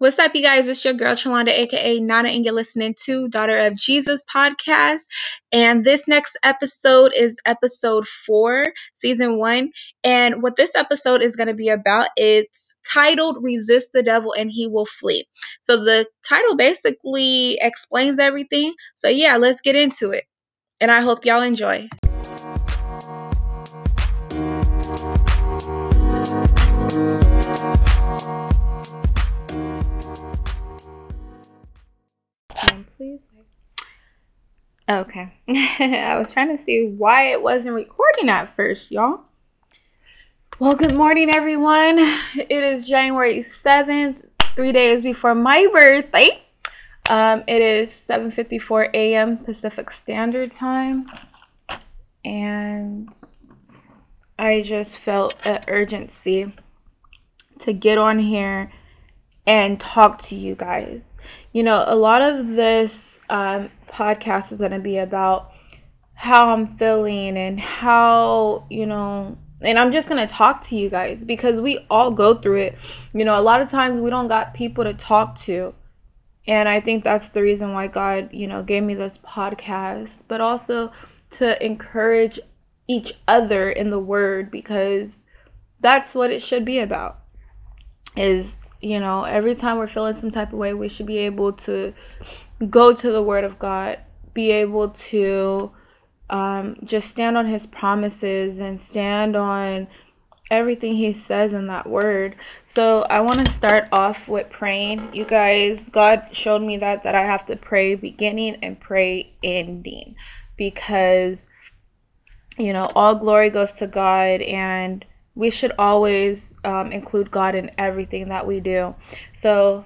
What's up, you guys? It's your girl Chalonda, aka Nana, and you're listening to Daughter of Jesus podcast. And this next episode is episode four, season one. And what this episode is going to be about, it's titled Resist the Devil and He Will Flee. So the title basically explains everything. So yeah, let's get into it. And I hope y'all enjoy. Okay. I was trying to see why it wasn't recording at first, y'all. Well, good morning, everyone. It is January 7th, three days before my birthday. Um, it is 7.54 a.m. Pacific Standard Time. And I just felt an urgency to get on here and talk to you guys you know, a lot of this um, podcast is going to be about how I'm feeling and how, you know, and I'm just going to talk to you guys because we all go through it. You know, a lot of times we don't got people to talk to. And I think that's the reason why God, you know, gave me this podcast, but also to encourage each other in the word because that's what it should be about is you know, every time we're feeling some type of way, we should be able to go to the Word of God, be able to um, just stand on His promises and stand on everything He says in that Word. So I want to start off with praying. You guys, God showed me that that I have to pray beginning and pray ending because you know all glory goes to God and we should always um, include God in everything that we do. So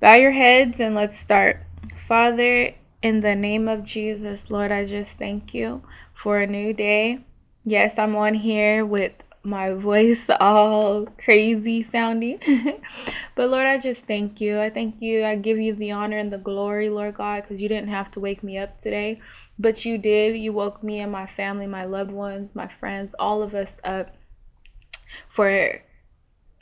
bow your heads and let's start. Father, in the name of Jesus, Lord, I just thank you for a new day. Yes, I'm on here with my voice all crazy sounding. but Lord, I just thank you. I thank you. I give you the honor and the glory, Lord God, because you didn't have to wake me up today, but you did. You woke me and my family, my loved ones, my friends, all of us up for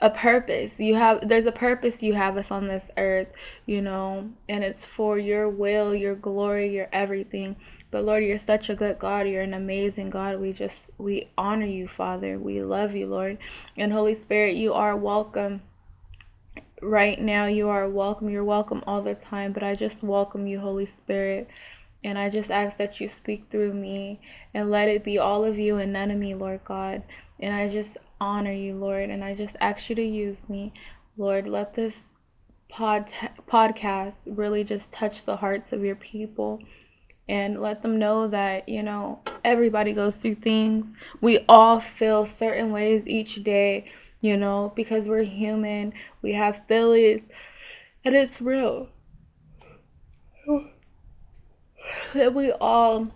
a purpose. You have there's a purpose you have us on this earth, you know, and it's for your will, your glory, your everything. But Lord, you're such a good God. You're an amazing God. We just we honor you, Father. We love you, Lord. And Holy Spirit, you are welcome right now. You are welcome. You're welcome all the time, but I just welcome you, Holy Spirit. And I just ask that you speak through me and let it be all of you and none of me, Lord God. And I just honor you, Lord, and I just ask you to use me. Lord, let this pod podcast really just touch the hearts of your people and let them know that, you know, everybody goes through things. We all feel certain ways each day, you know, because we're human. We have feelings and it's real. That we all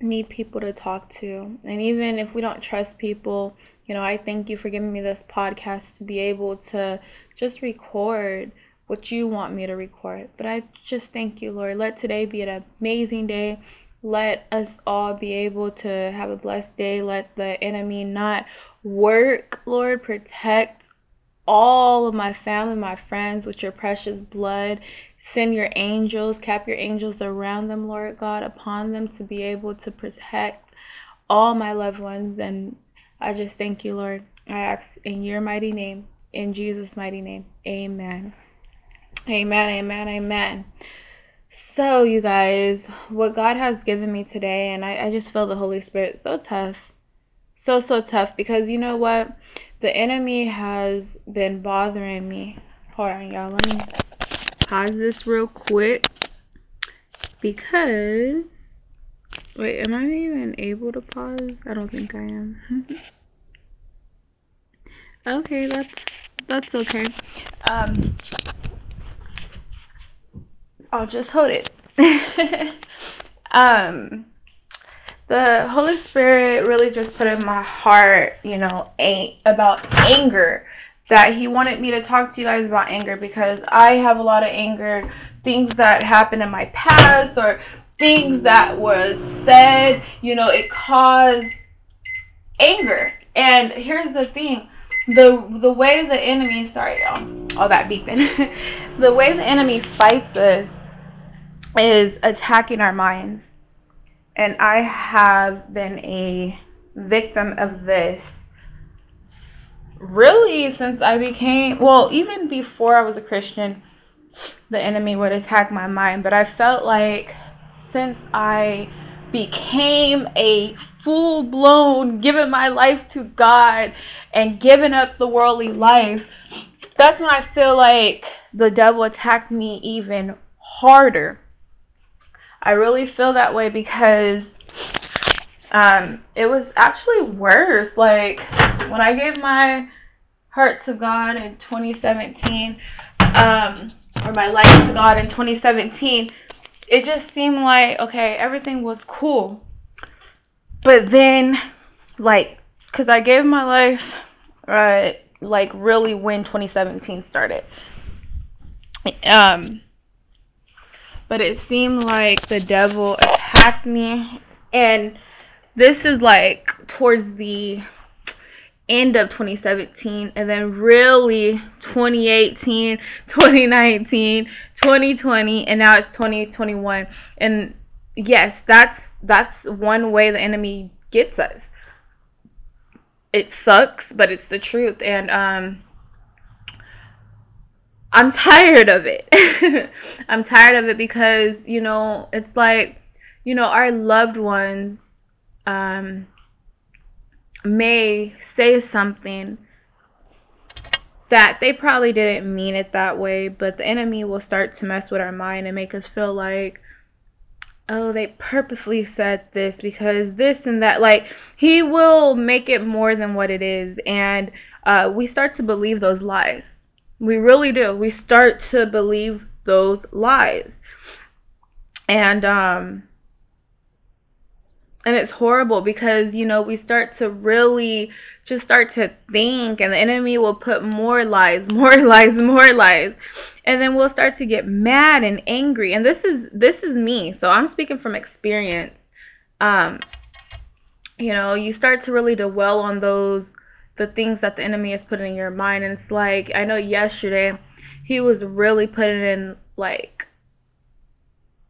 need people to talk to. And even if we don't trust people, you know, I thank you for giving me this podcast to be able to just record what you want me to record. But I just thank you, Lord. Let today be an amazing day. Let us all be able to have a blessed day. Let the enemy not work, Lord. Protect all of my family, my friends with your precious blood. Send your angels, cap your angels around them, Lord God, upon them to be able to protect all my loved ones. And I just thank you, Lord. I ask in your mighty name, in Jesus' mighty name. Amen. Amen, amen, amen. So, you guys, what God has given me today, and I, I just feel the Holy Spirit so tough. So, so tough because you know what? The enemy has been bothering me. Hold on, y'all. Let me pause this real quick because wait am i even able to pause? I don't think i am. Okay that's that's okay. Um i'll just hold it. Um the holy spirit really just put in my heart you know a- about anger that he wanted me to talk to you guys about anger because I have a lot of anger, things that happened in my past or things that was said, you know, it caused anger. And here's the thing, the the way the enemy, sorry y'all. all that beeping. the way the enemy fights us is attacking our minds. And I have been a victim of this really since I became, well, even before I was a Christian, the enemy would attack my mind. But I felt like since I became a full blown, giving my life to God and giving up the worldly life, that's when I feel like the devil attacked me even harder. I really feel that way because um, it was actually worse. Like when I gave my heart to God in 2017, um, or my life to God in 2017, it just seemed like okay, everything was cool. But then, like, cause I gave my life, uh, like really when 2017 started. Um, but it seemed like the devil attacked me, and this is like towards the end of 2017 and then really 2018 2019 2020 and now it's 2021 and yes that's that's one way the enemy gets us. It sucks but it's the truth and um i'm tired of it. I'm tired of it because you know it's like you know our loved ones um may say something that they probably didn't mean it that way, but the enemy will start to mess with our mind and make us feel like, oh, they purposely said this because this and that. Like, he will make it more than what it is. And uh, we start to believe those lies. We really do. We start to believe those lies. And, um, and it's horrible because you know we start to really just start to think and the enemy will put more lies more lies more lies. And then we'll start to get mad and angry. And this is this is me. So i'm speaking from experience. Um you know you start to really dwell on those the things that the enemy is putting in your mind. And it's like i know yesterday he was really putting in like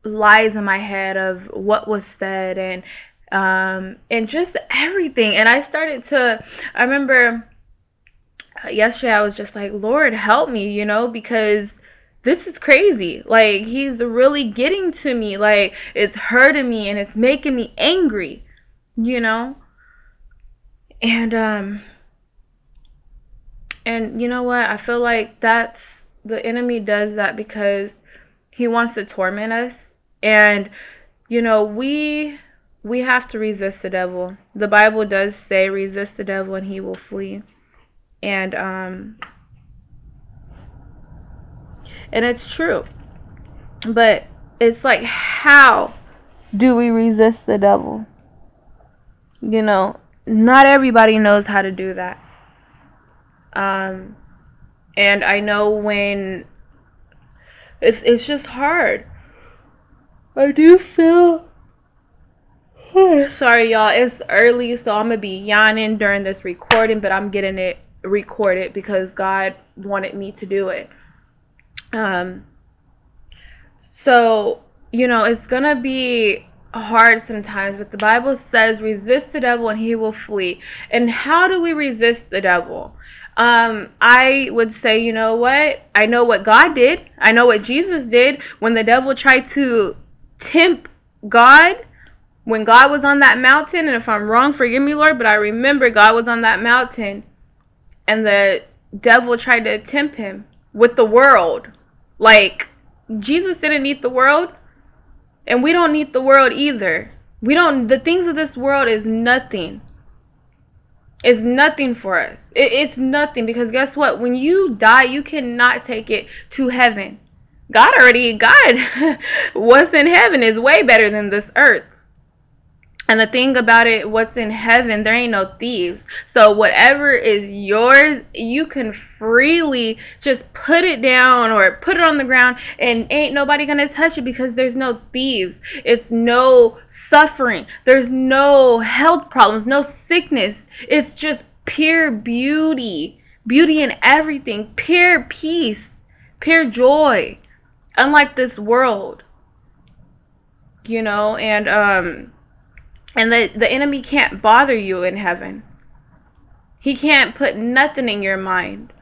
lies in my head of what was said and um, and just everything. And I started to, I remember yesterday I was just like, Lord, help me, you know, because this is crazy. Like, he's really getting to me. Like, it's hurting me and it's making me angry, you know? And, um, and you know what? I feel like that's the enemy does that because he wants to torment us. And, you know, we we have to resist the devil. The Bible does say resist the devil and he will flee. And um and it's true. But it's like how do we resist the devil? You know, not everybody knows how to do that. Um and I know when it's it's just hard. I do feel Sorry, y'all. It's early, so I'm gonna be yawning during this recording, but I'm getting it recorded because God wanted me to do it. Um. So you know, it's gonna be hard sometimes, but the Bible says, "Resist the devil, and he will flee." And how do we resist the devil? Um, I would say, you know what? I know what God did. I know what Jesus did when the devil tried to tempt God when God was on that mountain, and if I'm wrong, forgive me, Lord, but I remember God was on that mountain and the devil tried to tempt him with the world. Like, Jesus didn't need the world, and we don't need the world either. We don't, the things of this world is nothing. It's nothing for us. It, it's nothing because guess what? When you die, you cannot take it to heaven. God already, God, what's in heaven is way better than this earth. And the thing about it, what's in heaven, there ain't no thieves. So whatever is yours, you can freely just put it down or put it on the ground and ain't nobody gonna touch it because there's no thieves. It's no suffering. There's no health problems, no sickness. It's just pure beauty. beauty in everything, pure peace, pure joy, unlike this world. You know, and um and the the enemy can't bother you in heaven. He can't put nothing in your mind.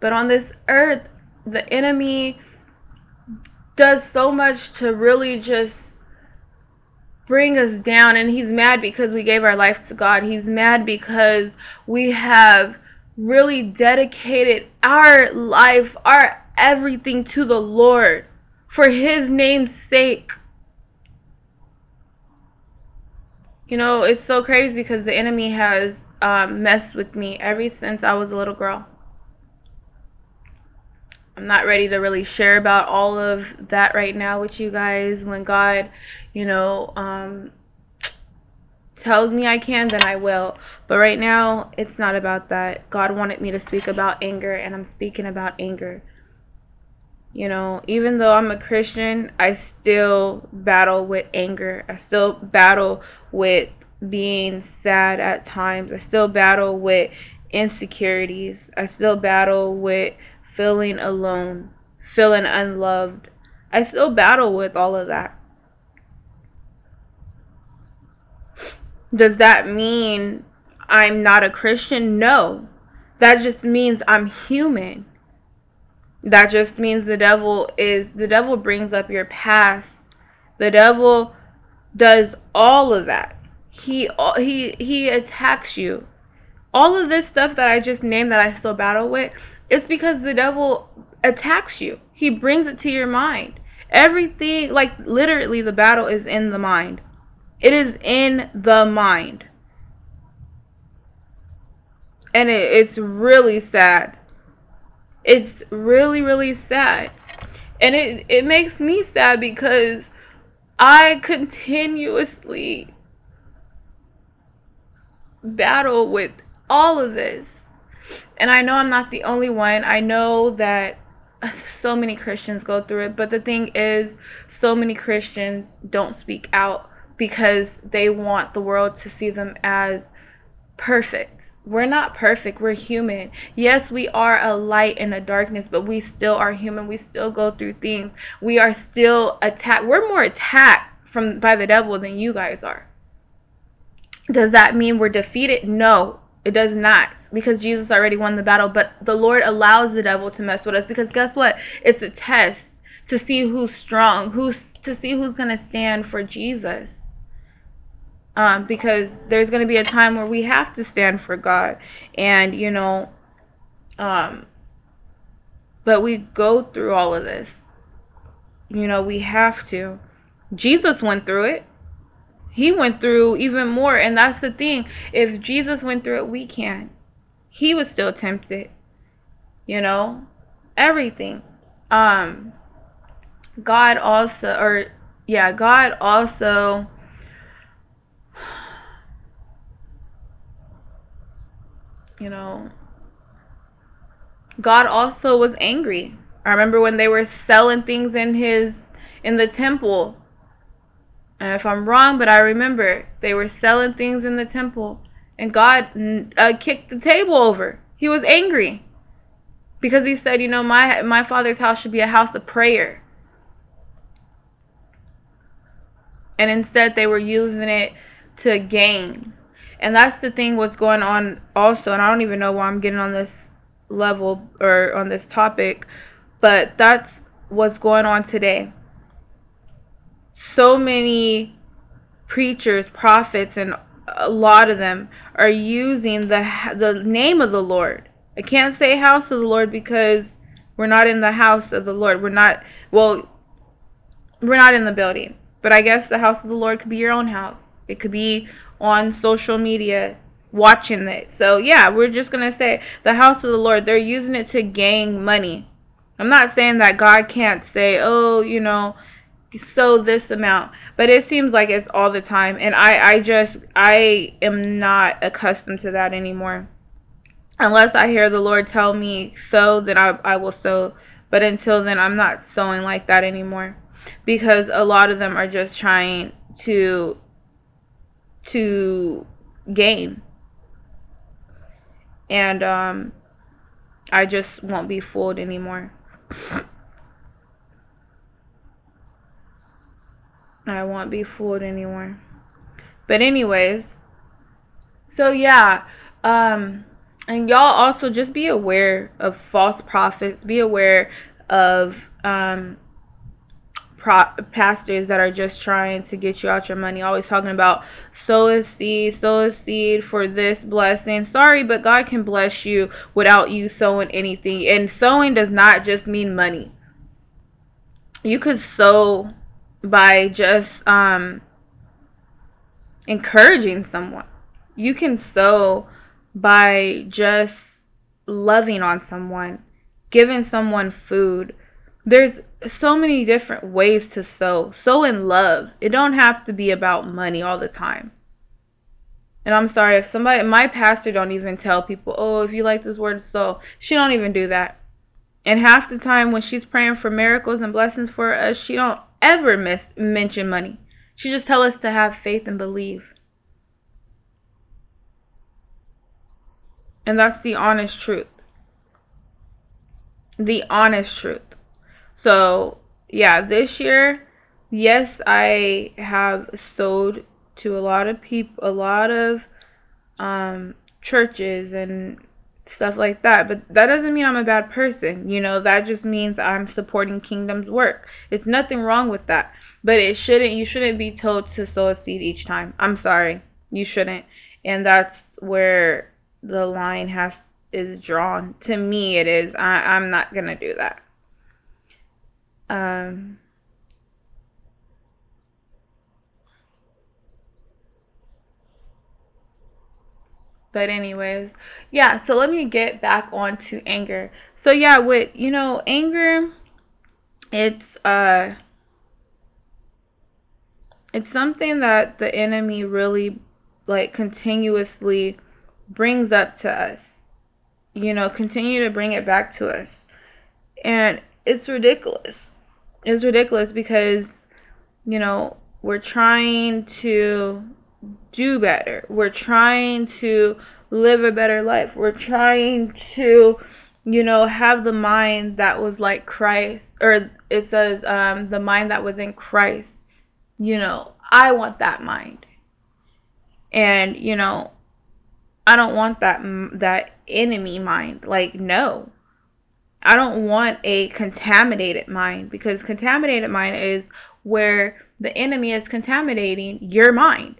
But on this earth, the enemy does so much to really just bring us down and he's mad because we gave our life to God. He's mad because we have really dedicated our life, our everything to the Lord for his name's sake. You know, it's so crazy because the enemy has um, messed with me ever since I was a little girl. I'm not ready to really share about all of that right now with you guys. When God, you know, um, tells me I can, then I will. But right now, it's not about that. God wanted me to speak about anger, and I'm speaking about anger. You know, even though I'm a Christian, I still battle with anger. I still battle with being sad at times. I still battle with insecurities. I still battle with feeling alone, feeling unloved. I still battle with all of that. Does that mean I'm not a Christian? No. That just means I'm human. That just means the devil is the devil brings up your past. The devil does all of that. He he he attacks you. All of this stuff that I just named that I still battle with, it's because the devil attacks you. He brings it to your mind. Everything, like literally, the battle is in the mind. It is in the mind. And it, it's really sad. It's really, really sad. And it, it makes me sad because I continuously battle with all of this and I know I'm not the only one. I know that so many Christians go through it, but the thing is, so many Christians don't speak out because they want the world to see them as perfect. We're not perfect, we're human. Yes, we are a light in a darkness, but we still are human. We still go through things. We are still attacked. We're more attacked from by the devil than you guys are. Does that mean we're defeated? No, it does not because Jesus already won the battle, but the Lord allows the devil to mess with us because guess what? It's a test to see who's strong, who's to see who's going to stand for Jesus. Um, because there's going to be a time where we have to stand for God. And you know um but we go through all of this. You know, we have to. Jesus went through it. He went through even more and that's the thing. If jesus went through it we can he was still tempted you know everything. Um god also or yeah god also you know god also was angry i remember when they were selling things in his in the temple and if I'm wrong, but I remember they were selling things in the temple, and God uh, kicked the table over. He was angry because he said, "You know, my my father's house should be a house of prayer." And instead, they were using it to gain. And that's the thing what's going on also. And I don't even know why I'm getting on this level or on this topic, but that's what's going on today so many preachers, prophets, and a lot of them are using the the name of the Lord. I can't say house of the Lord because we're not in the house of the Lord. We're not well we're not in the building. But I guess the house of the Lord could be your own house. It could be on social media watching it. So yeah, we're just going to say the house of the Lord, they're using it to gain money. I'm not saying that God can't say, "Oh, you know, so this amount but it seems like it's all the time and i i just i am not accustomed to that anymore unless i hear the lord tell me so then i, I will sow but until then i'm not sowing like that anymore because a lot of them are just trying to to gain And um, I just won't be fooled anymore. I won't be fooled anymore. But anyways, so yeah, um and y'all also just be aware of false prophets, be aware of um pro- pastors that are just trying to get you out your money, always talking about sow a seed, sow a seed for this blessing. Sorry, but God can bless you without you sowing anything. And sowing does not just mean money. You could sow by just um encouraging someone. You can sow by just loving on someone, giving someone food. There's so many different ways to sow. Sow in love. It don't have to be about money all the time. And I'm sorry if somebody my pastor don't even tell people, "Oh, if you like this word sow." She don't even do that. And half the time when she's praying for miracles and blessings for us, she don't ever miss mention money. She just tell us to have faith and believe. And that's the honest truth. The honest truth. So, yeah, this year, yes, I have sold to a lot of people, a lot of um, churches and stuff like that. But that doesn't mean I'm a bad person. You know, that just means I'm supporting kingdom's work. It's nothing wrong with that. But it shouldn't, you shouldn't be told to sow a seed each time. I'm sorry. You shouldn't. And that's where the line has is drawn. To me, it is. I, I'm not going to do that. Um, but anyways, yeah, so let me get back on to anger. So yeah, with you know, anger it's uh it's something that the enemy really like continuously brings up to us. You know, continue to bring it back to us. And it's ridiculous. It's ridiculous because you know, we're trying to do better. We're trying to live a better life. We're trying to, you know, have the mind that was like Christ, or it says um, the mind that was in Christ. You know, I want that mind, and you know, I don't want that that enemy mind. Like, no, I don't want a contaminated mind because contaminated mind is where the enemy is contaminating your mind.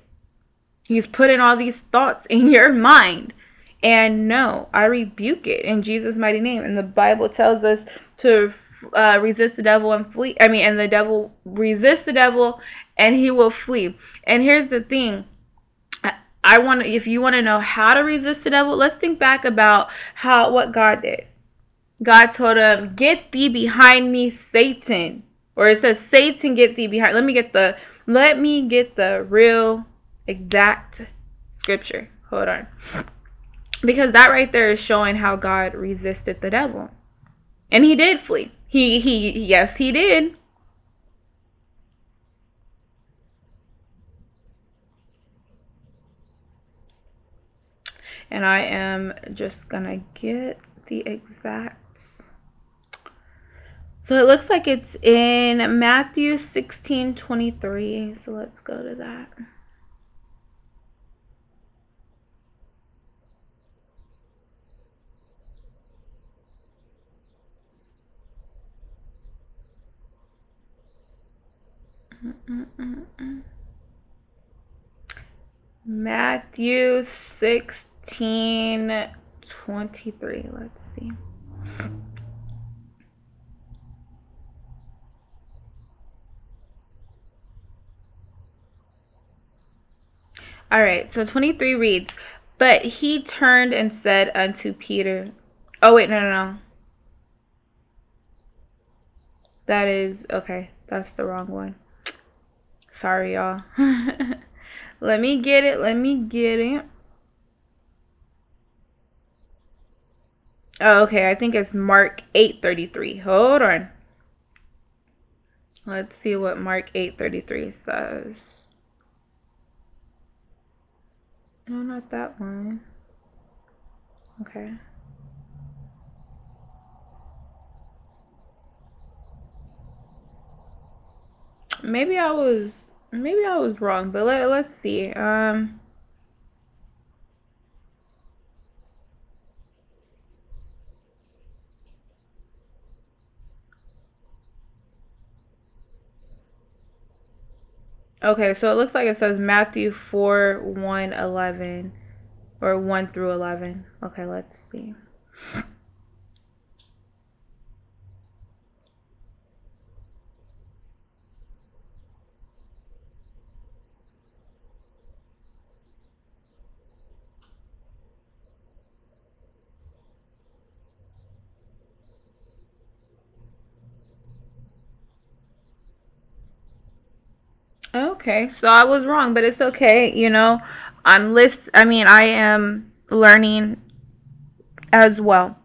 He's putting all these thoughts in your mind. And no, I rebuke it in Jesus' mighty name. And the Bible tells us to uh, resist the devil and flee. I mean, and the devil resist the devil and he will flee. And here's the thing. I want if you want to know how to resist the devil, let's think back about how what God did. God told him, "Get thee behind me, Satan." Or it says, "Satan, get thee behind." Let me get the let me get the real exact scripture. Hold on. Because that right there is showing how God resisted the devil. And he did flee. He he yes, he did. And I am just gonna get the exact so it looks like it's in Matthew 16 23. So let's go to that. Matthew 16 23. Let's see. All right, so 23 reads, But he turned and said unto Peter, Oh, wait, no, no, no. That is, okay, that's the wrong one. Sorry, y'all. let me get it. Let me get it. Oh, okay. I think it's Mark 8:33. Hold on. Let's see what Mark 8:33 says. No, not that one. Okay. Maybe I was maybe I was wrong, but let, let's see. Um Okay, so it looks like it says Matthew 4 1 11 or 1 through 11. Okay, let's see. Okay, so I was wrong, but it's okay. You know, I'm list. I mean, I am learning as well.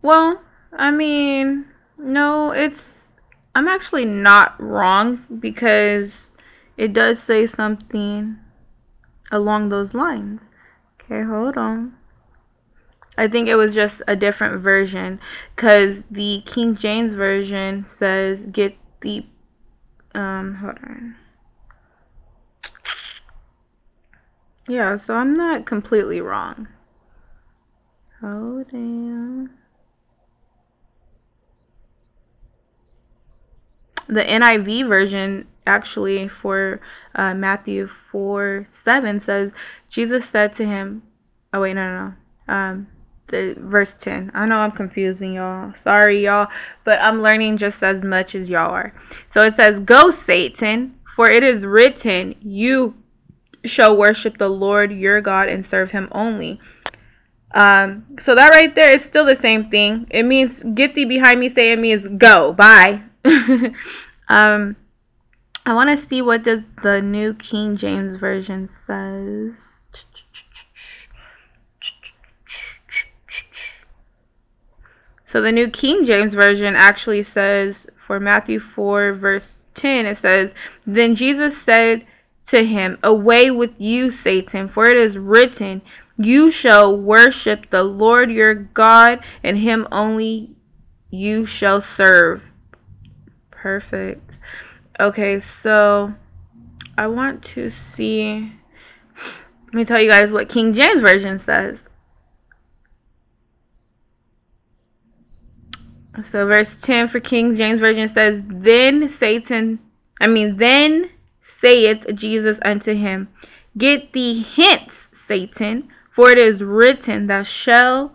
Well, I mean, no, it's. I'm actually not wrong because it does say something along those lines. Okay, hold on. I think it was just a different version because the King James version says get the um hold on. Yeah, so I'm not completely wrong. Hold on. The NIV version actually for uh, Matthew 4 7 says, Jesus said to him, Oh, wait, no, no, no. Um, the verse 10. I know I'm confusing y'all. Sorry, y'all, but I'm learning just as much as y'all are. So it says, Go, Satan, for it is written, You shall worship the Lord your God and serve him only. Um, so that right there is still the same thing. It means get thee behind me, say it means go, bye. um, I want to see what does the New King James Version says. So the New King James Version actually says for Matthew 4, verse 10, it says, Then Jesus said to him, Away with you, Satan, for it is written, You shall worship the Lord your God, and him only you shall serve. Perfect. Okay, so I want to see. Let me tell you guys what King James Version says. So verse 10 for King James Version says, Then Satan, I mean, then saith Jesus unto him, Get thee hence, Satan, for it is written, Thou shalt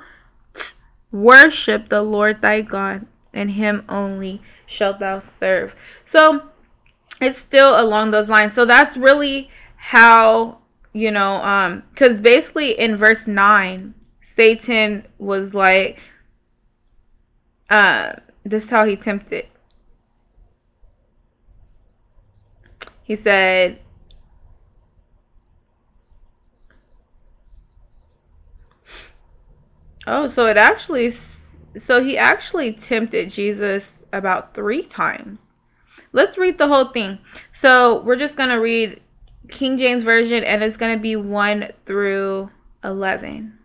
worship the Lord thy God, and him only shalt thou serve. So it's still along those lines. So that's really how, you know, um, because basically in verse 9, Satan was like, uh, this is how he tempted. He said, Oh, so it actually, so he actually tempted Jesus about three times. Let's read the whole thing. So we're just going to read King James Version and it's going to be 1 through 11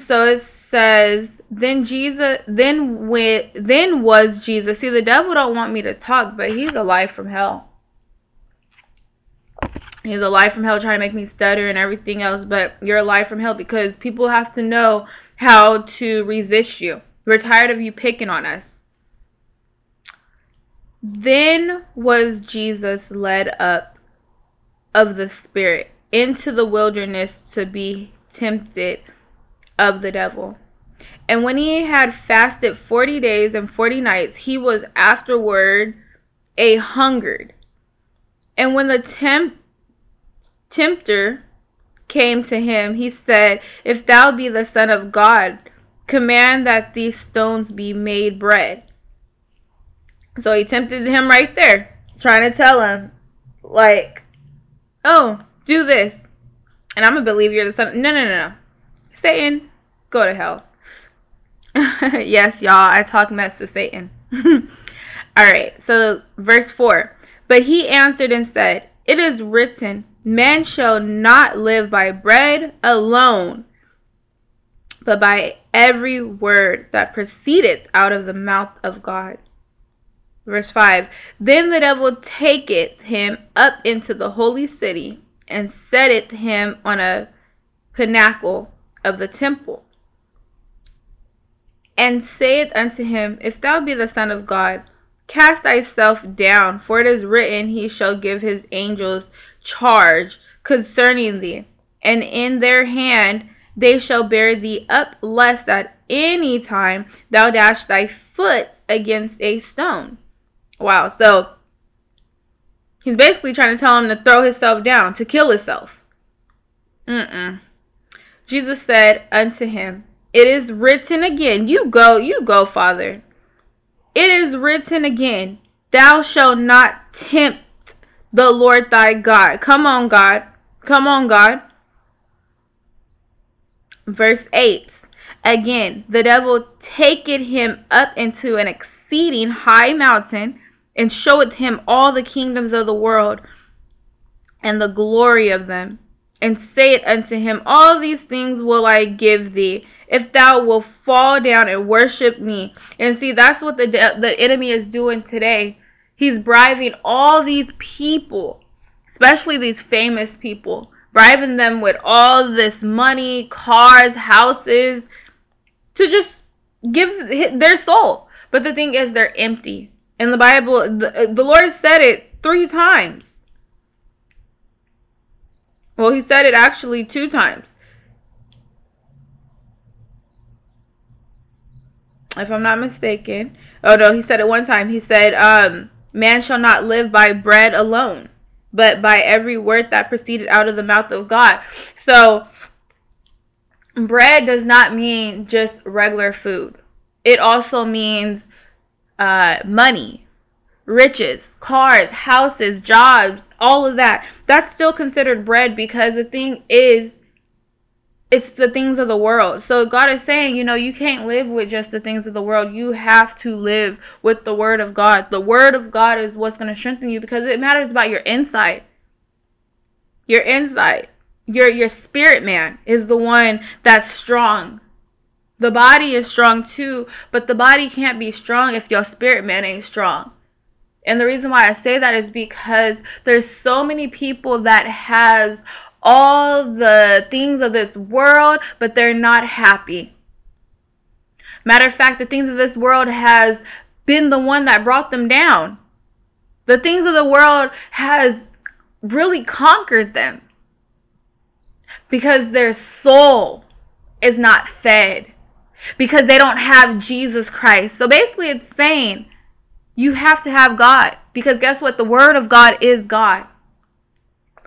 so it says then jesus then when then was jesus. See the devil don't want me to talk but he's alive from hell. He's alive from hell trying to make me stutter and everything else but you're alive from hell because people have to know how to resist you. We're tired of you picking on us. Then was jesus led up of the spirit into the wilderness to be tempted of the devil. And when he had fasted 40 days and 40 nights, he was afterward a hungered. And when the temp- tempter came to him, he said, If thou be the Son of God, command that these stones be made bread. So he tempted him right there, trying to tell him, like, oh, do this. And I'm going to believe you're the son. No, no, no, no. Satan, go to hell. yes, y'all, I talk mess to Satan. All All right, so verse 4. But he answered and said, It is written, Man shall not live by bread alone, but by every word that proceedeth out of the mouth of God. Verse 5 Then the devil taketh him up into the holy city and setteth him on a pinnacle of the temple and saith unto him, If thou be the Son of God, cast thyself down, for it is written, He shall give his angels charge concerning thee, and in their hand they shall bear thee up, lest at any time thou dash thy foot against a stone. Wow, so he's basically trying to tell him to throw himself down, to kill himself. Mm-mm. Jesus said unto him, It is written again, you go, you go, Father. It is written again, Thou shalt not tempt the Lord thy God. Come on, God. Come on, God. Verse 8 Again, the devil taketh him up into an exceeding high mountain and showeth him all the kingdoms of the world and the glory of them, and saith unto him, All these things will I give thee, if thou wilt fall down and worship me. And see, that's what the the enemy is doing today. He's bribing all these people, especially these famous people, bribing them with all this money, cars, houses, to just give their soul. But the thing is, they're empty. In the Bible, the, the Lord said it three times. Well, he said it actually two times. If I'm not mistaken. Oh no, he said it one time. He said, um, Man shall not live by bread alone, but by every word that proceeded out of the mouth of God. So, bread does not mean just regular food, it also means uh, money, riches, cars, houses, jobs, all of that. That's still considered bread because the thing is, it's the things of the world. So God is saying, you know, you can't live with just the things of the world. You have to live with the word of God. The word of God is what's going to strengthen you because it matters about your inside. Your inside. Your your spirit man is the one that's strong. The body is strong too, but the body can't be strong if your spirit man ain't strong. And the reason why I say that is because there's so many people that has all the things of this world, but they're not happy. Matter of fact, the things of this world has been the one that brought them down. The things of the world has really conquered them because their soul is not fed because they don't have Jesus Christ. So basically, it's saying you have to have God because guess what? The Word of God is God.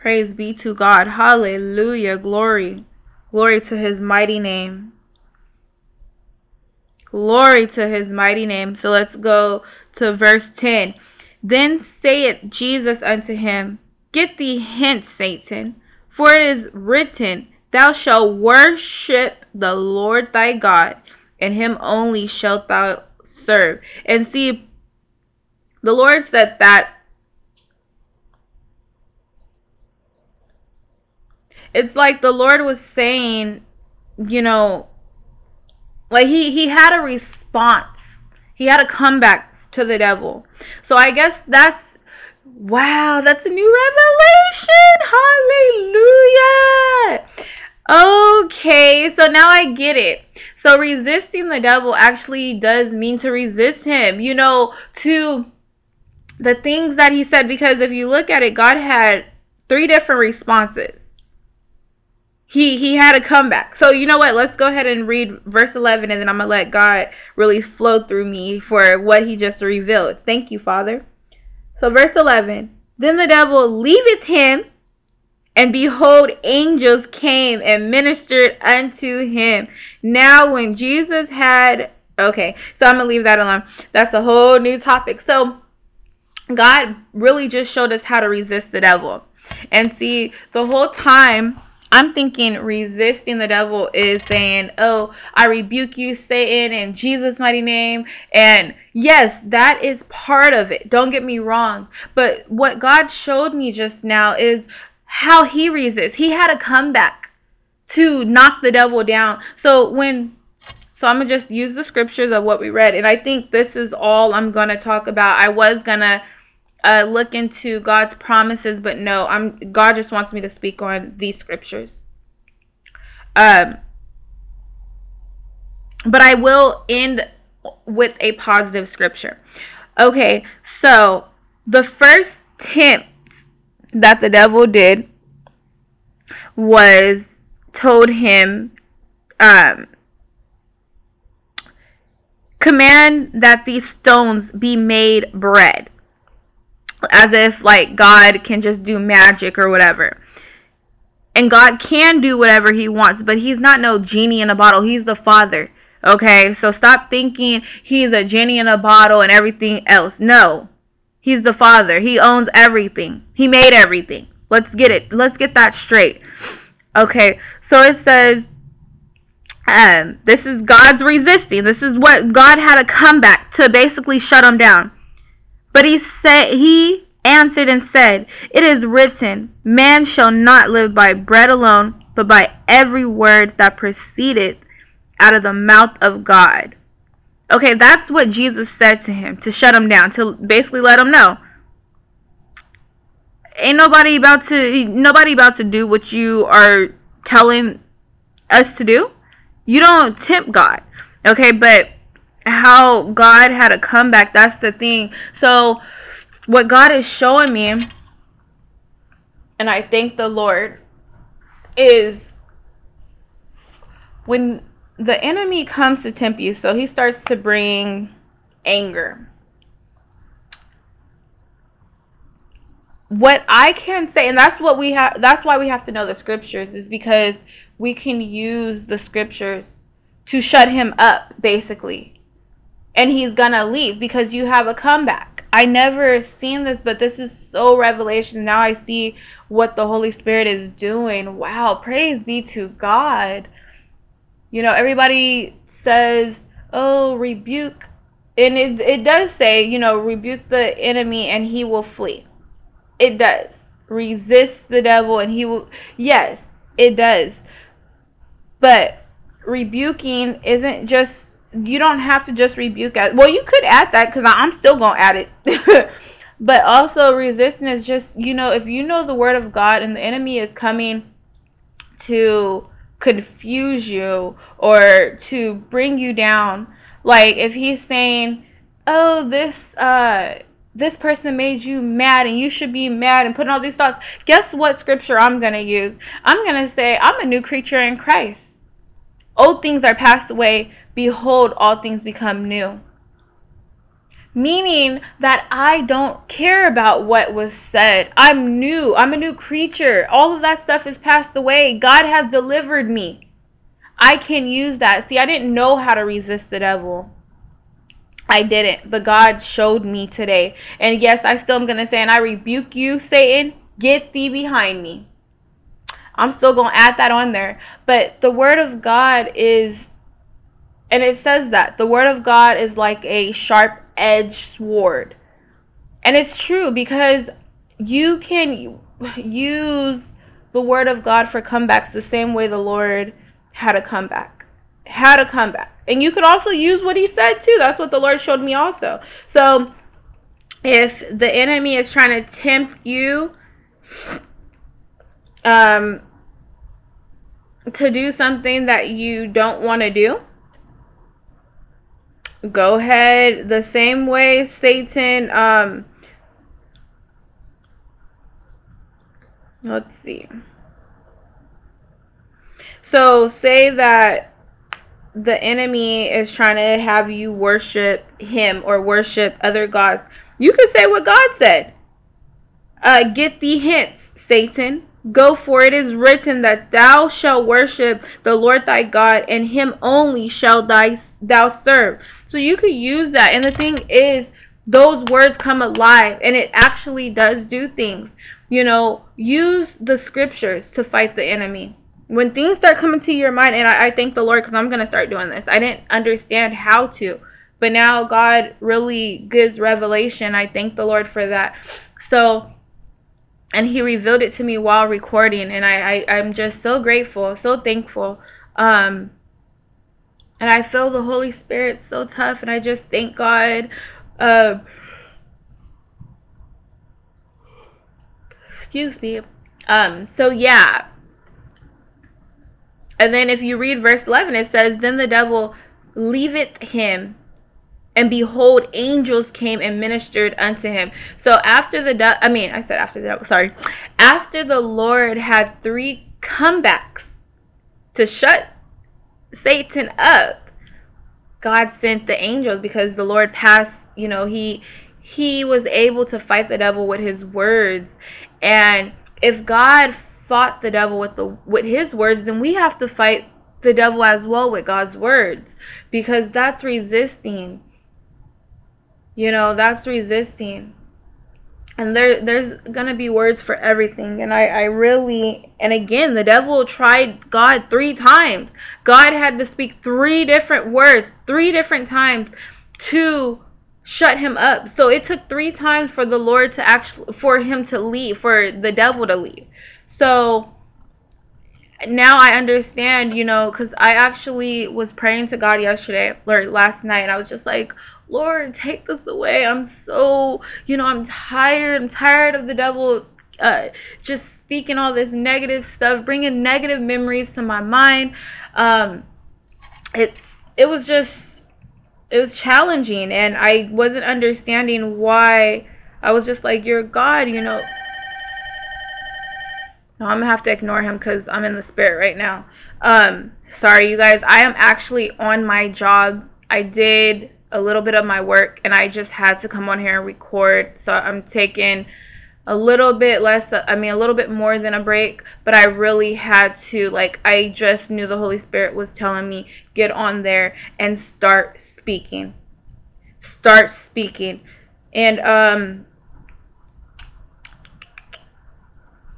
Praise be to God. Hallelujah. Glory. Glory to his mighty name. Glory to his mighty name. So let's go to verse 10. Then saith Jesus unto him, Get thee hence, Satan, for it is written, Thou shalt worship the Lord thy God, and him only shalt thou serve. And see, the Lord said that it's like the Lord was saying, you know, like he he had a response. He had a comeback to the devil. So I guess that's wow, that's a new revelation. Hallelujah. Okay, so now I get it. So resisting the devil actually does mean to resist him, you know, to the things that he said because if you look at it, God had three different responses he he had a comeback. So you know what? Let's go ahead and read verse 11 and then I'm going to let God really flow through me for what he just revealed. Thank you, Father. So verse 11. Then the devil leaveth him and behold angels came and ministered unto him. Now when Jesus had okay, so I'm going to leave that alone. That's a whole new topic. So God really just showed us how to resist the devil. And see, the whole time I'm thinking resisting the devil is saying, Oh, I rebuke you, Satan, in Jesus' mighty name. And yes, that is part of it. Don't get me wrong. But what God showed me just now is how he resists. He had a comeback to knock the devil down. So when so I'm going to just use the scriptures of what we read. And I think this is all I'm going to talk about. I was going to uh, look into God's promises, but no, I'm God just wants me to speak on these scriptures. Um, but I will end with a positive scripture. Okay, so the first tempt that the devil did was told him um, command that these stones be made bread as if like god can just do magic or whatever. And god can do whatever he wants but he's not no genie in a bottle. He's the father okay? So stop thinking he's a genie in a bottle and everything else. No. He's the father. He owns everything. He made everything. Let's get it. Let's get that straight okay? So it says um, this is God's resisting. This is what God had a comeback to basically shut him down. But he said he answered and said, It is written, Man shall not live by bread alone, but by every word that proceeded out of the mouth of God. Okay, that's what Jesus said to him to shut him down, to basically let him know. Ain't nobody about to nobody about to do what you are telling us to do you don't tempt God. Okay, but how God had a comeback, that's the thing. So what God is showing me, and I thank the Lord, is when the enemy comes to tempt you, so he starts to bring anger. What I can say, and that's what we have, that's why we have to know the scriptures, is because we can use the scriptures to shut him up, basically. And he's gonna leave because you have a comeback. I never seen this, but this is so revelation. Now I see what the Holy Spirit is doing. Wow, praise be to God. You know, everybody says, oh, rebuke. And it, it does say, you know, rebuke the enemy and he will flee. It does. Resist the devil and he will. Yes, it does. But rebuking isn't just you don't have to just rebuke as well you could add that because i'm still gonna add it. But also resisting is just you know if you know the word of god and the enemy is coming to confuse you or to bring you down like if he's saying oh this uh this person made you mad and you should be mad and putting all these thoughts guess what scripture i'm going to use? I'm going to say i'm a new creature in christ. Old things are passed away. Behold, all things become new. Meaning that I don't care about what was said. I'm new. I'm a new creature. All of that stuff is passed away. God has delivered me. I can use that. See, I didn't know how to resist the devil. I didn't, but God showed me today. And yes, I still am going to say, and I rebuke you, Satan, get thee behind me. I'm still going to add that on there. But the word of God is, and it says that the word of God is like a sharp edged sword. And it's true because you can use the word of God for comebacks the same way the Lord had a comeback. Had a comeback. And you could also use what he said too. That's what the Lord showed me also. So if the enemy is trying to tempt you um to do something that you don't want to do, go ahead the same way Satan um let's see. So say that the enemy is trying to have you worship him or worship other gods. You could say what God said. Uh, get the hints, Satan. Go, for it is written that thou shalt worship the Lord thy God, and him only shall thy, thou serve. So you could use that. And the thing is, those words come alive, and it actually does do things. You know, use the scriptures to fight the enemy. when things start coming to your mind, and I, I thank the Lord because I'm gonna start doing this. I didn't understand how to, but now God really gives revelation. I thank the Lord for that. So and he revealed it to me while recording and I, I i'm just so grateful so thankful um and i feel the holy spirit so tough and i just thank god uh, excuse me um so yeah. And then if you read verse 11 it says then the devil leaveth him and behold angels came and ministered unto him. So after the de- i mean i said after the devil, sorry. After the lord had three comebacks to shut satan up god sent the angels because the lord passed you know he he was able to fight the devil with his words and if god fought the devil with the with his words then we have to fight the devil as well with god's words because that's resisting you know, that's resisting. And there there's gonna be words for everything. And I, I really and again the devil tried God three times. God had to speak three different words, three different times to shut him up. So it took three times for the Lord to actually for him to leave, for the devil to leave. So now I understand, you know, because I actually was praying to God yesterday or last night, and I was just like, Lord, take this away. I'm so, you know, I'm tired. I'm tired of the devil uh, just speaking all this negative stuff, bringing negative memories to my mind. Um, it's it was just it was challenging, and I wasn't understanding why. I was just like, "You're God," you know. No, I'm gonna have to ignore him because I'm in the spirit right now. Um, sorry, you guys. I am actually on my job. I did a little bit of my work and I just had to come on here and record. So I'm taking a little bit less, I mean, a little bit more than a break, but I really had to, like, I just knew the Holy Spirit was telling me, get on there and start speaking. Start speaking. And, um,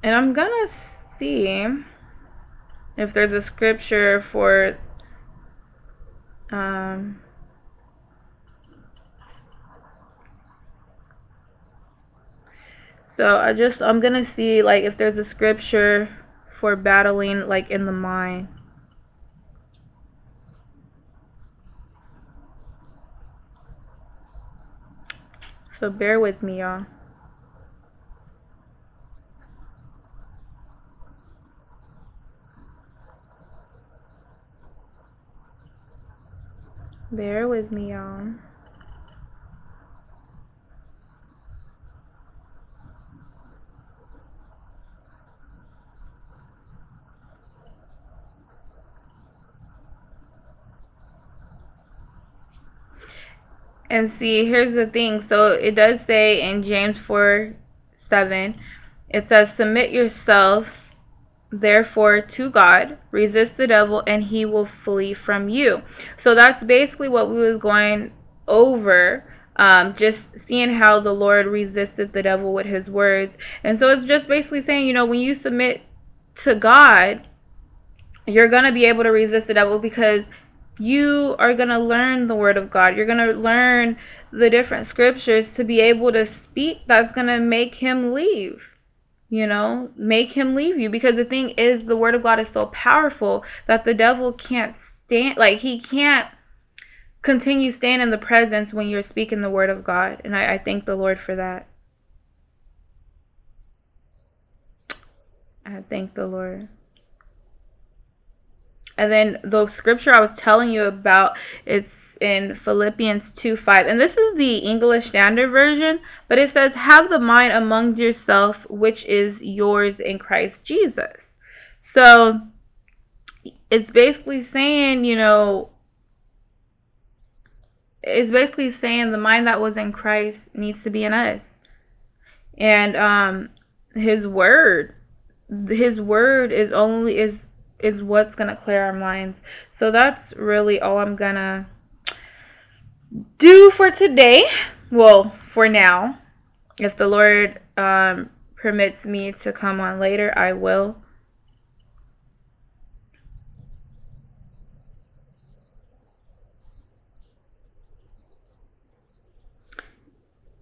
and I'm gonna see if there's a scripture for, um, So I just I'm gonna see like if there's a scripture for battling like in the mind. So bear with me, y'all. Bear with me, y'all. And see, here's the thing. So it does say in James 4 7, it says, Submit yourselves therefore to God, resist the devil, and he will flee from you. So that's basically what we was going over. Um, just seeing how the Lord resisted the devil with his words. And so it's just basically saying, you know, when you submit to God, you're going to be able to resist the devil because you are going to learn the word of God. You're going to learn the different scriptures to be able to speak that's going to make him leave. You know, make him leave you because the thing is the word of God is so powerful that the devil can't stand like he can't continue staying in the presence when you're speaking the word of God. And I, I thank the Lord for that. I thank the Lord. And then the scripture I was telling you about, it's in Philippians 2 5. And this is the English Standard Version, but it says, Have the mind among yourself, which is yours in Christ Jesus. So it's basically saying, you know, it's basically saying the mind that was in Christ needs to be in us. And um his word his word is only is is what's going to clear our minds. So that's really all I'm going to do for today. Well, for now. If the Lord um, permits me to come on later, I will.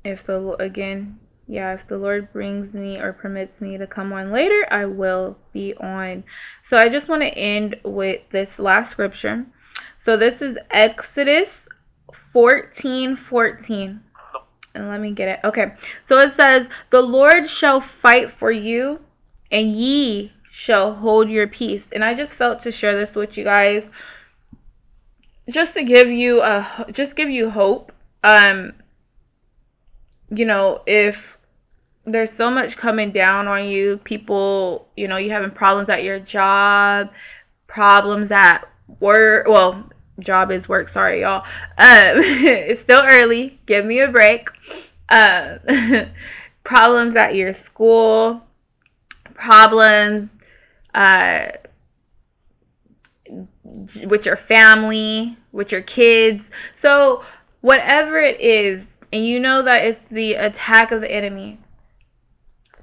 If the again, yeah, if the Lord brings me or permits me to come on later, I will be on. So I just want to end with this last scripture. So this is Exodus 14 14. And let me get it. Okay. So it says, The Lord shall fight for you, and ye shall hold your peace. And I just felt to share this with you guys just to give you a just give you hope. Um you know, if there's so much coming down on you, people, you know, you having problems at your job, problems at work, well, job is work. Sorry, y'all. Um, it's still early. Give me a break. Uh, problems at your school, problems uh, with your family, with your kids. So, whatever it is, and you know that it's the attack of the enemy,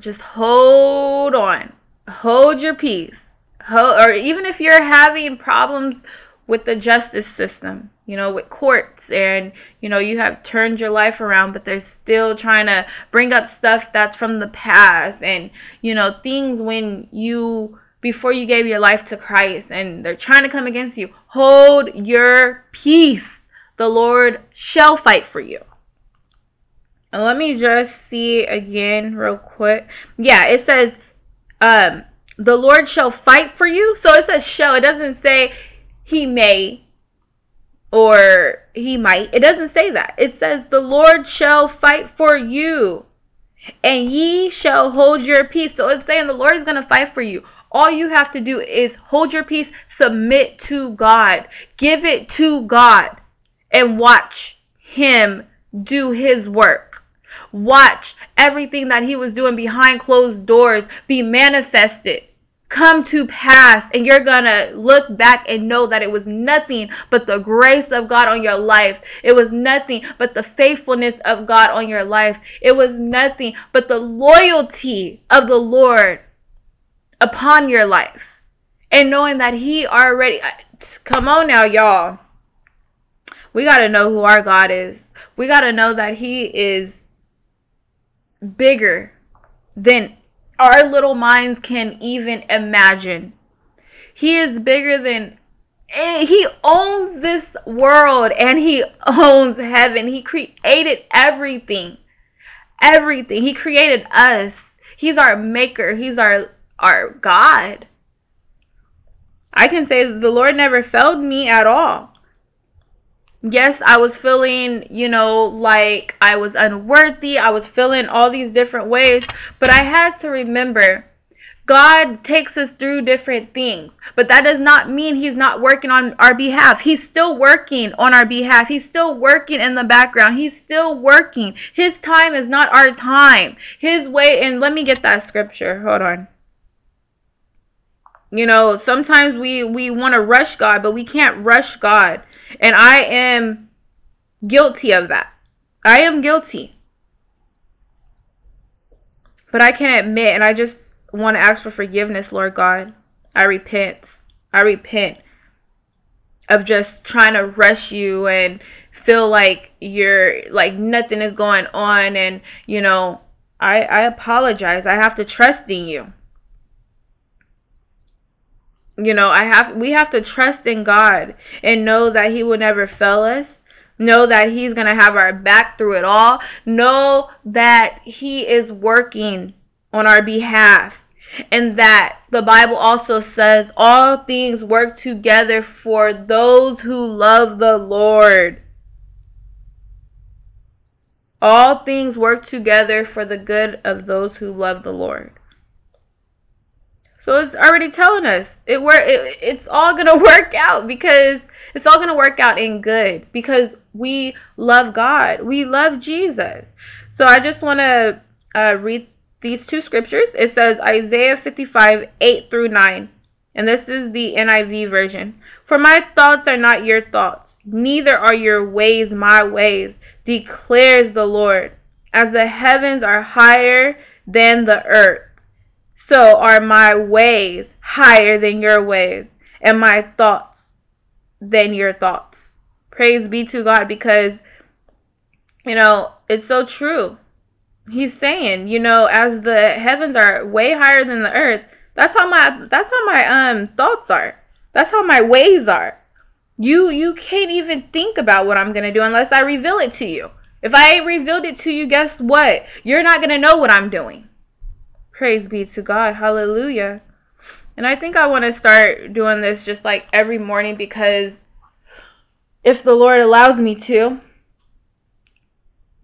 just hold on. Hold your peace. Hold, or even if you're having problems with the justice system, you know, with courts, and you know, you have turned your life around, but they're still trying to bring up stuff that's from the past, and you know, things when you before you gave your life to Christ, and they're trying to come against you. Hold your peace. The Lord shall fight for you. And let me just see again, real quick. Yeah, it says, um, the Lord shall fight for you. So it says shall. It doesn't say he may or he might. It doesn't say that. It says, The Lord shall fight for you, and ye shall hold your peace. So it's saying the Lord is going to fight for you. All you have to do is hold your peace, submit to God, give it to God, and watch Him do His work. Watch everything that He was doing behind closed doors be manifested come to pass and you're gonna look back and know that it was nothing but the grace of God on your life. It was nothing but the faithfulness of God on your life. It was nothing but the loyalty of the Lord upon your life. And knowing that He already, come on now, y'all. We gotta know who our God is. We gotta know that He is bigger than our little minds can even imagine. He is bigger than he owns this world and he owns heaven. He created everything. Everything. He created us. He's our maker. He's our our God. I can say the Lord never failed me at all yes, I was feeling, you know, like I was unworthy. I was feeling all these different ways. But I had to remember God takes us through different things. But that does not mean He's not working on our behalf. He's still working on our behalf. He's still working in the background. He's still working. His time is not our time. His way, and let me get that scripture. Hold on. You know, sometimes we we want to rush God, but we can't rush God. And I am guilty of that. I am guilty. But I can admit, and I just want to ask for forgiveness, Lord God. I repent. I repent of just trying to rush you and feel like you're like nothing is going on and you know I I apologize. I have to trust in you you know i have we have to trust in god and know that he will never fail us know that he's going to have our back through it all know that he is working on our behalf and that the bible also says all things work together for those who love the lord. All things work together for the good of those who love the lord so it's already telling us it work. It, it's all gonna work out because it's all gonna work out in good because we love God. We love Jesus. So I just want to uh, read these two scriptures. It says Isaiah 55 8 through 9. And this is the NIV version. For my thoughts are not your thoughts, neither are your ways my ways, declares the Lord. As the heavens are higher than the earth so are my ways higher than your ways, and my thoughts than your thoughts. Praise be to God because you know, it's so true. He's saying, you know, as the heavens are way higher than the earth, that's how my that's how my um thoughts are. That's how my ways are. You you can't even think about what I'm gonna do unless I reveal it to you. If I ain't revealed it to you, guess what? You're not gonna know what I'm doing. Praise be to God. Hallelujah. And I think I want to start doing this just like every morning because if the Lord allows me to,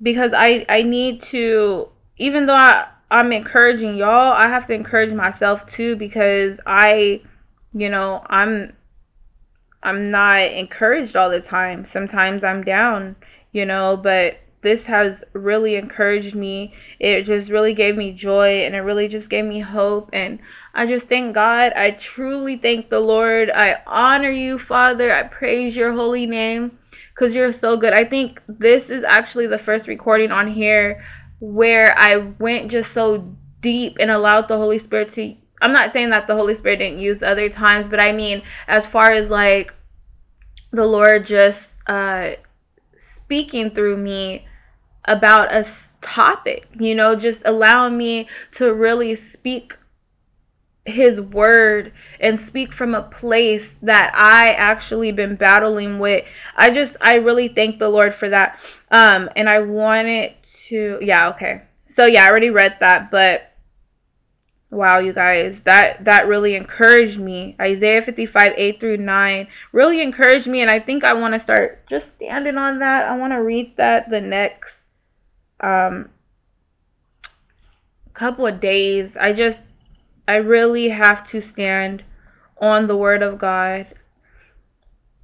because I I need to even though I I'm encouraging y'all, I have to encourage myself too because I you know, I'm I'm not encouraged all the time. Sometimes I'm down, you know, but this has really encouraged me. It just really gave me joy and it really just gave me hope and I just thank God. I truly thank the Lord. I honor you, Father. I praise your holy name because you're so good. I think this is actually the first recording on here where I went just so deep and allowed the Holy Spirit to. I'm not saying that the Holy Spirit didn't use other times, but I mean, as far as like the Lord just uh, speaking through me about a topic, you know, just allowing me to really speak his word and speak from a place that I actually been battling with. I just I really thank the Lord for that. Um and I wanted to yeah, okay. So yeah, I already read that, but wow, you guys, that that really encouraged me. Isaiah 55, 8 through 9 really encouraged me and I think I want to start just standing on that. I want to read that the next um couple of days. I just I really have to stand on the word of God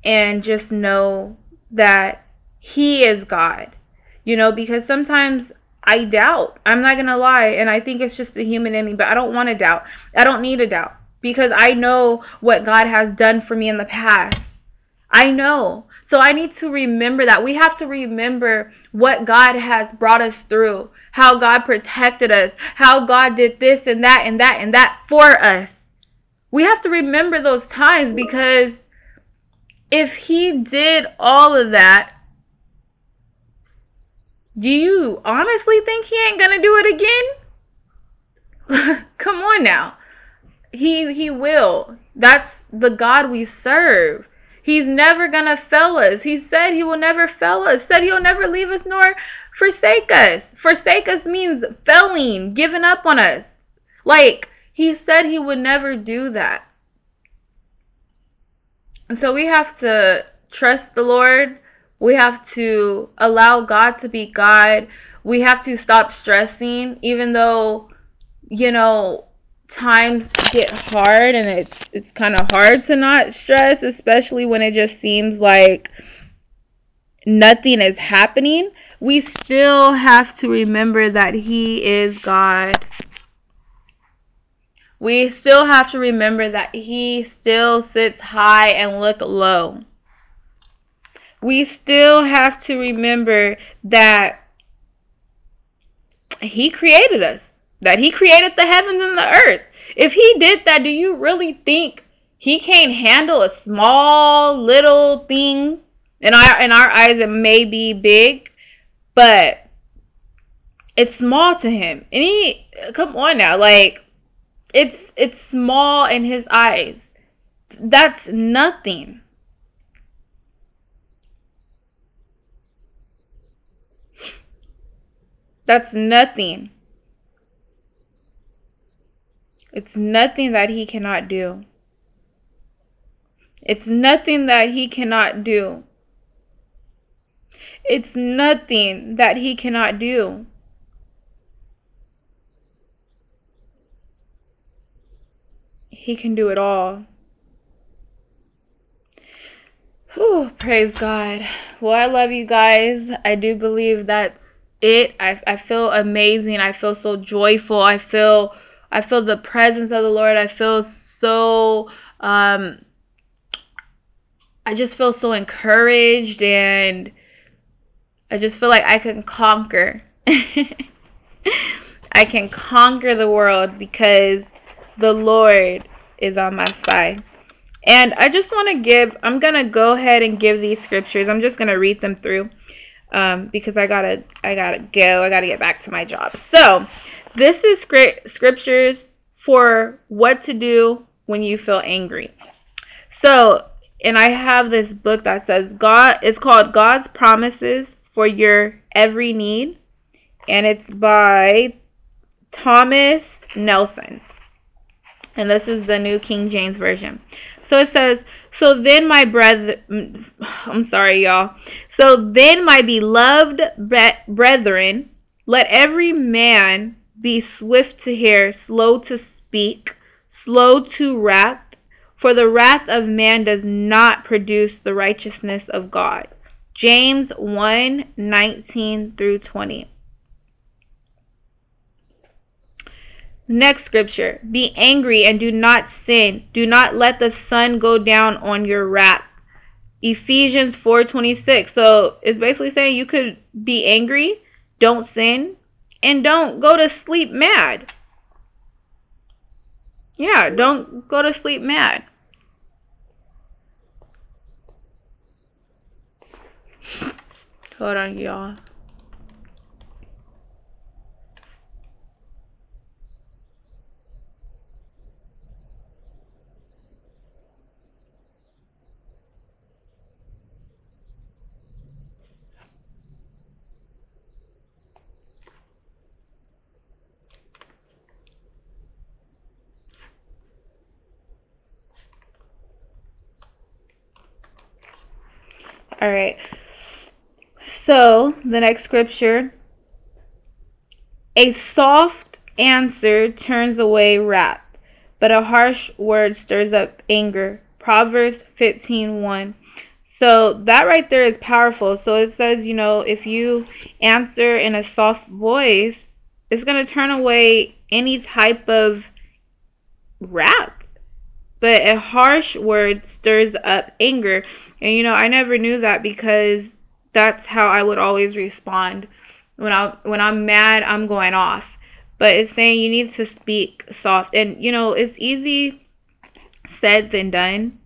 and just know that he is God. You know, because sometimes I doubt. I'm not going to lie. And I think it's just a human in me, but I don't want to doubt. I don't need to doubt because I know what God has done for me in the past. I know. So I need to remember that. We have to remember what God has brought us through how God protected us, how God did this and that and that and that for us. We have to remember those times because if He did all of that, do you honestly think He ain't gonna do it again? Come on now. He he will. That's the God we serve. He's never gonna fail us. He said he will never fail us. Said he'll never leave us nor forsake us. Forsake us means failing, giving up on us. Like, he said he would never do that. And so we have to trust the Lord. We have to allow God to be God. We have to stop stressing, even though, you know, times get hard and it's it's kind of hard to not stress, especially when it just seems like nothing is happening we still have to remember that He is God. We still have to remember that He still sits high and look low. We still have to remember that He created us, that He created the heavens and the earth. If He did that, do you really think He can't handle a small little thing? In our in our eyes, it may be big, but it's small to him. And he come on now, like it's it's small in his eyes. That's nothing. That's nothing. It's nothing that he cannot do. It's nothing that he cannot do. It's nothing that he cannot do. He can do it all. Whew, praise God. Well, I love you guys. I do believe that's it. I, I feel amazing. I feel so joyful. I feel I feel the presence of the Lord. I feel so um I just feel so encouraged and I just feel like I can conquer. I can conquer the world because the Lord is on my side. And I just want to give, I'm going to go ahead and give these scriptures. I'm just going to read them through. um, because I gotta I gotta go. I gotta get back to my job. So this is script scriptures for what to do when you feel angry. So and I have this book that says God it's called God's Promises for Your Every Need and it's by Thomas Nelson. And this is the New King James Version. So it says, So then, my brethren, I'm sorry, y'all. So then, my beloved brethren, let every man be swift to hear, slow to speak, slow to wrath, for the wrath of man does not produce the righteousness of God. James 1 19 through 20. Next scripture Be angry and do not sin. Do not let the sun go down on your wrath. Ephesians 4:26. So it's basically saying you could be angry, don't sin, and don't go to sleep mad. Yeah, don't go to sleep mad. Hold on, y'all. All right. So, the next scripture a soft answer turns away wrath, but a harsh word stirs up anger. Proverbs 15:1. So that right there is powerful. So it says, you know, if you answer in a soft voice, it's going to turn away any type of wrath. But a harsh word stirs up anger. And you know, I never knew that because that's how I would always respond. When I when I'm mad, I'm going off. But it's saying you need to speak soft. And you know, it's easy said than done.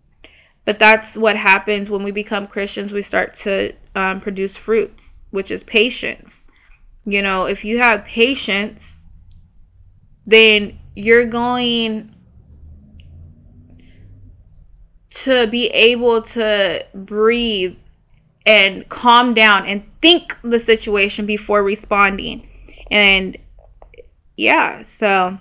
But that's what happens when we become Christians. We start to um, produce fruits, which is patience. You know, if you have patience, then you're going to be able to breathe and calm down and think the situation before responding. And yeah, so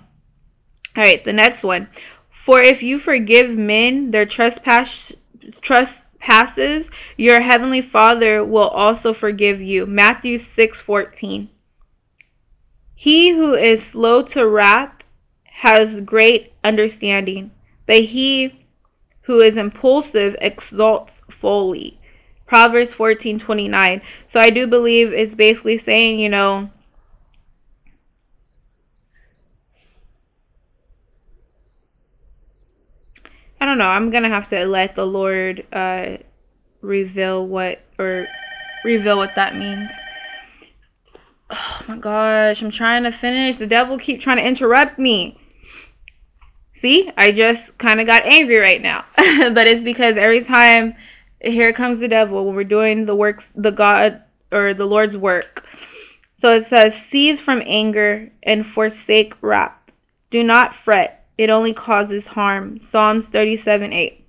all right, the next one. For if you forgive men their trespass trespasses, your heavenly Father will also forgive you. Matthew 6:14. He who is slow to wrath has great understanding, but he who is impulsive exalts folly. Proverbs 14:29. So I do believe it's basically saying, you know, I don't know. I'm going to have to let the Lord uh reveal what or reveal what that means. Oh my gosh, I'm trying to finish. The devil keep trying to interrupt me. See, I just kind of got angry right now. but it's because every time here comes the devil when we're doing the works, the God or the Lord's work. So it says, cease from anger and forsake wrath. Do not fret, it only causes harm. Psalms 37 8.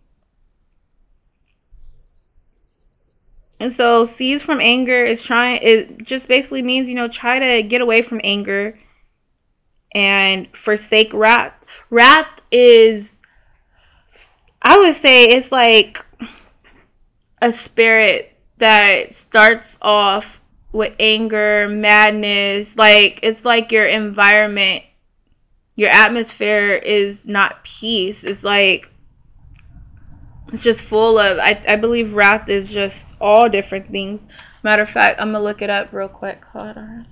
And so cease from anger is trying it just basically means, you know, try to get away from anger and forsake wrath. Wrath is I would say it's like a spirit that starts off with anger, madness, like it's like your environment, your atmosphere is not peace. It's like it's just full of I, I believe wrath is just all different things. Matter of fact, I'm gonna look it up real quick. Hold on.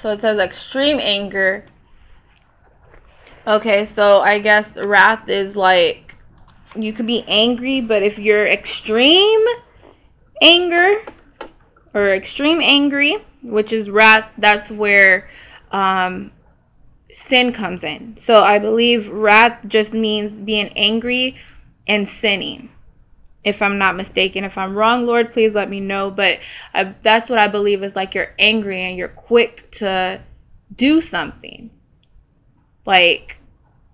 So it says extreme anger. Okay, so I guess wrath is like you could be angry, but if you're extreme anger or extreme angry, which is wrath, that's where um, sin comes in. So I believe wrath just means being angry and sinning. If I'm not mistaken, if I'm wrong, Lord, please let me know. But I, that's what I believe is like you're angry and you're quick to do something, like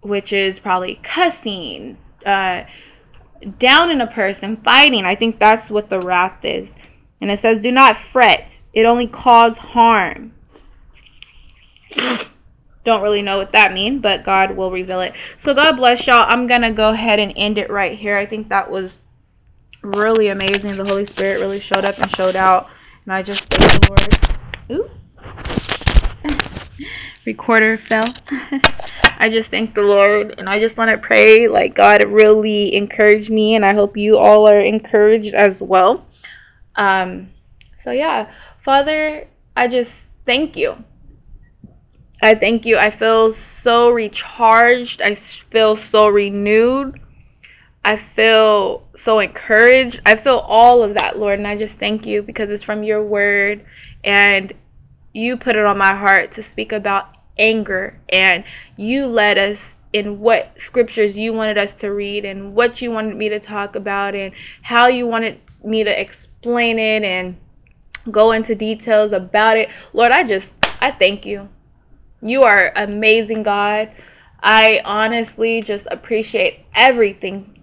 which is probably cussing, uh, down in a person, fighting. I think that's what the wrath is. And it says, Do not fret, it only cause harm. Don't really know what that means, but God will reveal it. So God bless y'all. I'm going to go ahead and end it right here. I think that was really amazing. The Holy Spirit really showed up and showed out. And I just thank the Lord. Ooh. Recorder fell. I just thank the Lord and I just want to pray like God really encouraged me and I hope you all are encouraged as well. Um so yeah, Father, I just thank you. I thank you. I feel so recharged. I feel so renewed. I feel so encouraged. I feel all of that, Lord, and I just thank you because it's from your word and you put it on my heart to speak about anger and you led us in what scriptures you wanted us to read and what you wanted me to talk about and how you wanted me to explain it and go into details about it. Lord, I just I thank you. You are amazing, God. I honestly just appreciate everything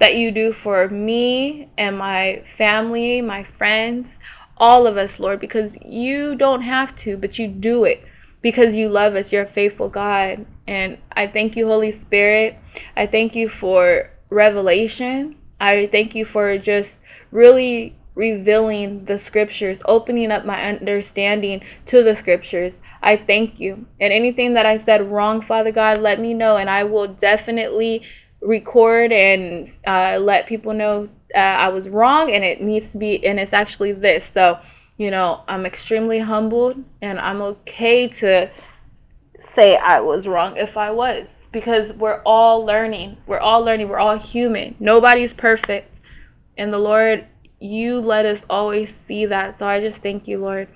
that you do for me and my family, my friends, all of us, Lord, because you don't have to, but you do it because you love us. You're a faithful God. And I thank you, Holy Spirit. I thank you for revelation. I thank you for just really revealing the scriptures, opening up my understanding to the scriptures. I thank you. And anything that I said wrong, Father God, let me know, and I will definitely record and uh, let people know uh, I was wrong and it needs to be, and it's actually this. So, you know, I'm extremely humbled and I'm okay to say I was wrong if I was because we're all learning. We're all learning. We're all human. Nobody's perfect. And the Lord, you let us always see that. So I just thank you, Lord.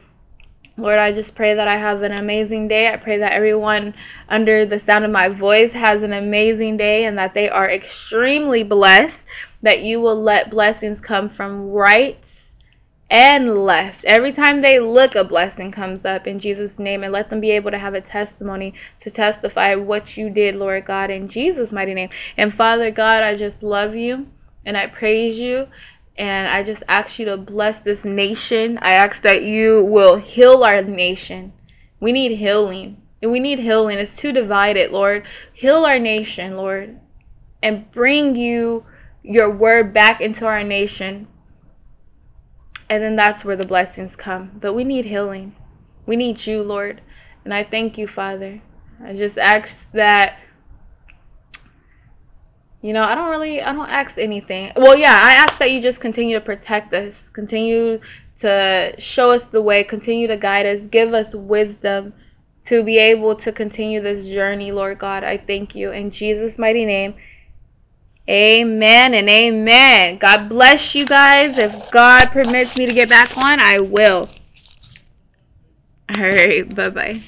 Lord, I just pray that I have an amazing day. I pray that everyone under the sound of my voice has an amazing day and that they are extremely blessed, that you will let blessings come from right and left. Every time they look, a blessing comes up in Jesus' name, and let them be able to have a testimony to testify what you did, Lord God, in Jesus' mighty name. And Father God, I just love you and I praise you. And I just ask you to bless this nation. I ask that you will heal our nation. We need healing. And we need healing. It's too divided, Lord. Heal our nation, Lord. And bring you your word back into our nation and then that's where the blessings come. But we need healing. We need you, Lord. And I thank you, Father. I just ask that you know, I don't really I don't ask anything. Well, yeah, I ask that you just continue to protect us, continue to show us the way, continue to guide us, give us wisdom to be able to continue this journey, Lord God. I thank you in Jesus mighty name. Amen and amen. God bless you guys. If God permits me to get back on, I will. All right. Bye bye.